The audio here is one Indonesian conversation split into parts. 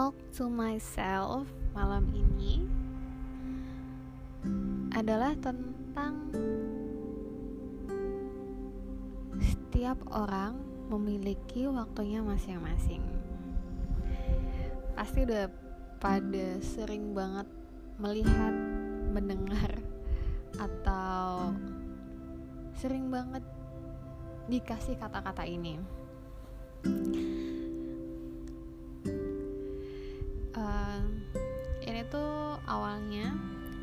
talk to myself malam ini adalah tentang setiap orang memiliki waktunya masing-masing. Pasti udah pada sering banget melihat, mendengar, atau sering banget dikasih kata-kata ini.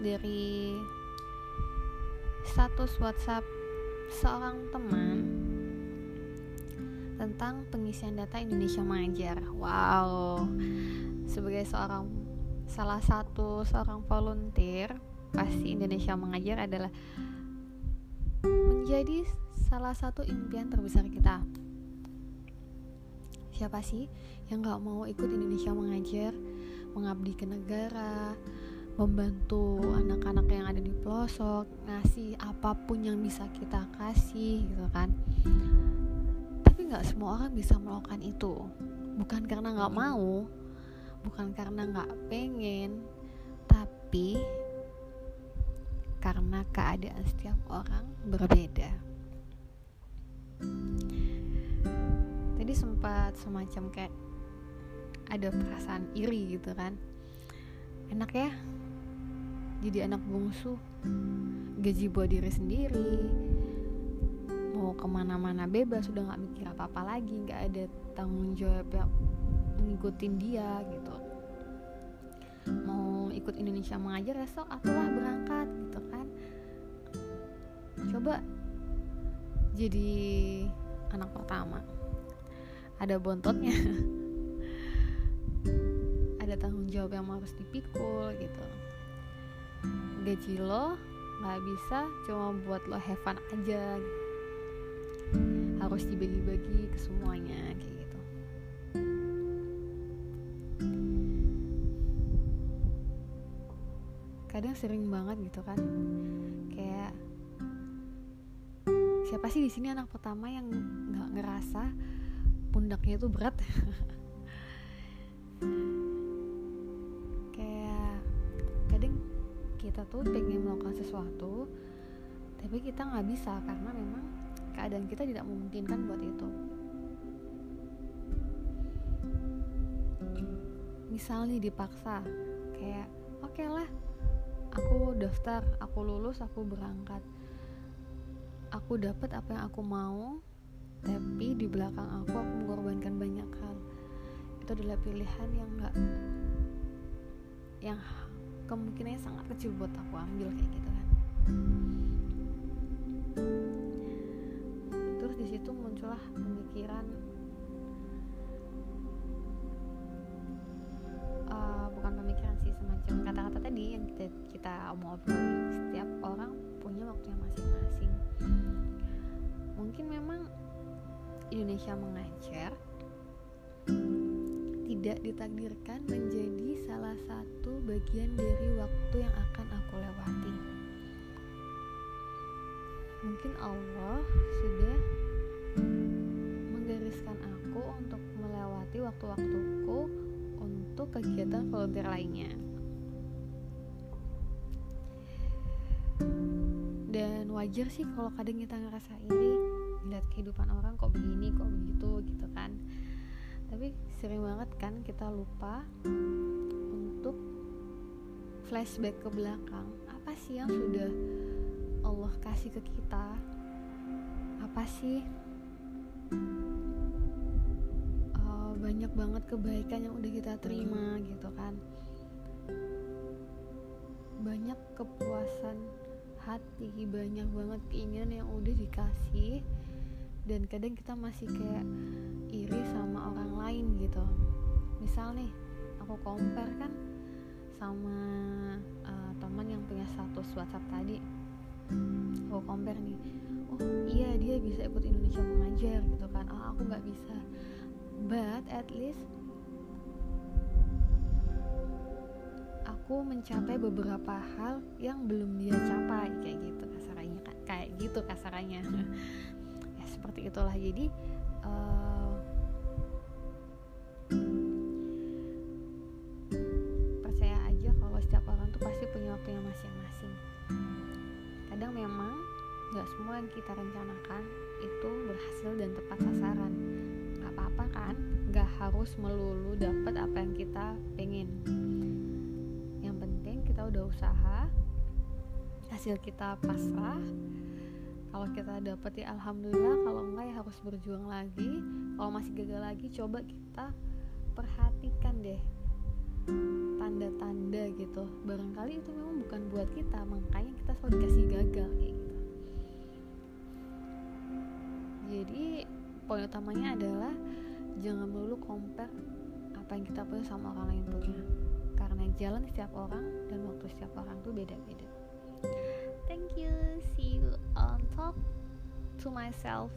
Dari status WhatsApp seorang teman tentang pengisian data Indonesia Mengajar. Wow, sebagai seorang salah satu seorang volunteer, pasti Indonesia Mengajar adalah menjadi salah satu impian terbesar kita. Siapa sih yang gak mau ikut Indonesia Mengajar, mengabdi ke negara, membantu anak-anak yang ada di pelosok, ngasih apa pun yang bisa kita kasih gitu kan. Nggak semua orang bisa melakukan itu. Bukan karena nggak mau bukan karena nggak pengen tapi karena keadaan setiap orang berbeda. Tadi sempat semacam kayak ada perasaan iri gitu kan. Enak ya jadi anak bungsu. Gaji buat diri sendiri. Mau ke mana-mana bebas sudah nggak mikir apa-apa lagi nggak ada tanggung jawab yang ngikutin dia gitu. Mau ikut Indonesia mengajar esok atulah berangkat gitu kan. Coba jadi anak pertama. Ada bontotnya. Ada tanggung jawab yang harus dipikul gitu gaji lo nggak bisa cuma buat lo have fun aja. Harus dibagi-bagi ke semuanya kayak gitu. Kadang sering banget gitu kan kayak siapa sih di sini anak pertama yang nggak ngerasa pundaknya itu berat kita tuh pengen melakukan sesuatu tapi kita nggak bisa karena memang keadaan kita tidak memungkinkan buat itu. Misalnya dipaksa kayak oke okay lah aku daftar aku lulus aku berangkat. Aku dapat apa yang aku mau tapi di belakang aku aku mengorbankan banyak hal. Itu adalah pilihan yang enggak yang kemungkinannya sangat kecil buat aku ambil kayak gitu kan. Situ muncullah pemikiran uh, bukan pemikiran sih semacam kata-kata tadi yang kita kita mau setiap orang punya waktunya masing-masing. Mungkin memang Indonesia mengajar tidak ditakdirkan menjadi salah satu bagian dari waktu yang akan aku lewati. Mungkin Allah sudah menggariskan aku untuk melewati waktu-waktuku untuk kegiatan volunteer lainnya. Dan wajar sih kalau kadang kita ngerasa iri lihat kehidupan orang kok begini, kok begitu gitu kan. Tapi sering banget kan kita lupa untuk flashback ke belakang. Apa sih yang sudah Allah kasih ke kita? Apa sih uh, banyak banget kebaikan yang udah kita terima gitu kan banyak kepuasan hati banyak banget keinginan yang udah dikasih dan kadang kita masih kayak iri sama orang lain gitu. Misal nih aku compare kan sama uh, teman yang punya status WhatsApp tadi. Aku compare nih oh iya dia bisa ikut Indonesia mengajar gitu kan. Oh aku nggak bisa. But at least aku mencapai beberapa hal yang belum dia capai kayak gitu kasarannya kayak gitu kasarannya. Ya seperti itulah. Jadi Eh, percaya aja kalau setiap orang tuh pasti punya waktunya masing-masing. Kadang memang nggak semua yang kita rencanakan itu berhasil dan tepat sasaran. Gak apa-apa kan? Gak harus melulu dapat apa yang kita pengen. Yang penting kita udah usaha hasil kita pasrah kalau kita dapet ya alhamdulillah. Kalau enggak ya harus berjuang lagi. Kalau masih gagal lagi coba kita perhatikan deh tanda-tanda gitu. Barangkali itu memang bukan buat kita makanya kita selalu dikasih gagal kayak gitu. Jadi poin utamanya adalah jangan melulu compare apa yang kita punya sama orang lain punya. Karena jalan setiap orang dan waktu setiap orang tuh beda-beda to myself